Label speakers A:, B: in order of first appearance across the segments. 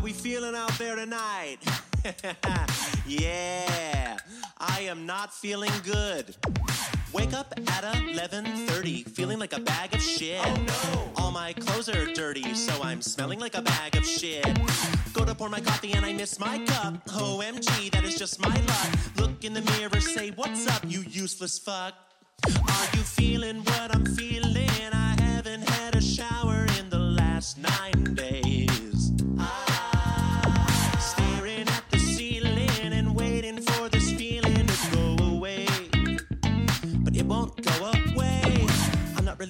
A: we feeling out there tonight? yeah, I am not feeling good. Wake up at 11:30, feeling like a bag of shit. Oh no! All my clothes are dirty, so I'm smelling like a bag of shit. Go to pour my coffee and I miss my cup. OMG, that is just my luck. Look in the mirror, say what's up, you useless fuck. Are you feeling what I'm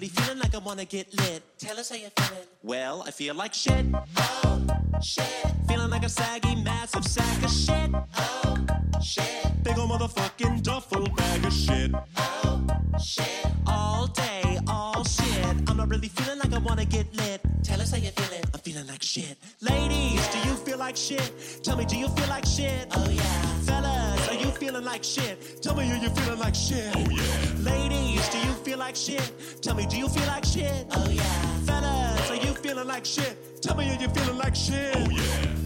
A: Really feeling like I wanna get lit. Tell us how you're feeling. Well, I feel like shit. Oh, shit. Feeling like a saggy, massive sack of shit. Oh, shit. Big ol' motherfucking duffel bag of shit. Oh, shit. All day, all shit. I'm not really feeling like I wanna get lit. Tell us how you're feeling. I'm feeling like shit. Ladies, do you feel like shit? Tell me, do you feel like shit? Oh, yeah. Fellas, are you feeling like shit? Tell me, are you feeling like shit? Oh, yeah. Ladies, do you feel like shit? Tell me, do you feel like shit? Oh, yeah. Fellas, are you feeling like shit? Tell me, are you feeling like shit? Oh, yeah.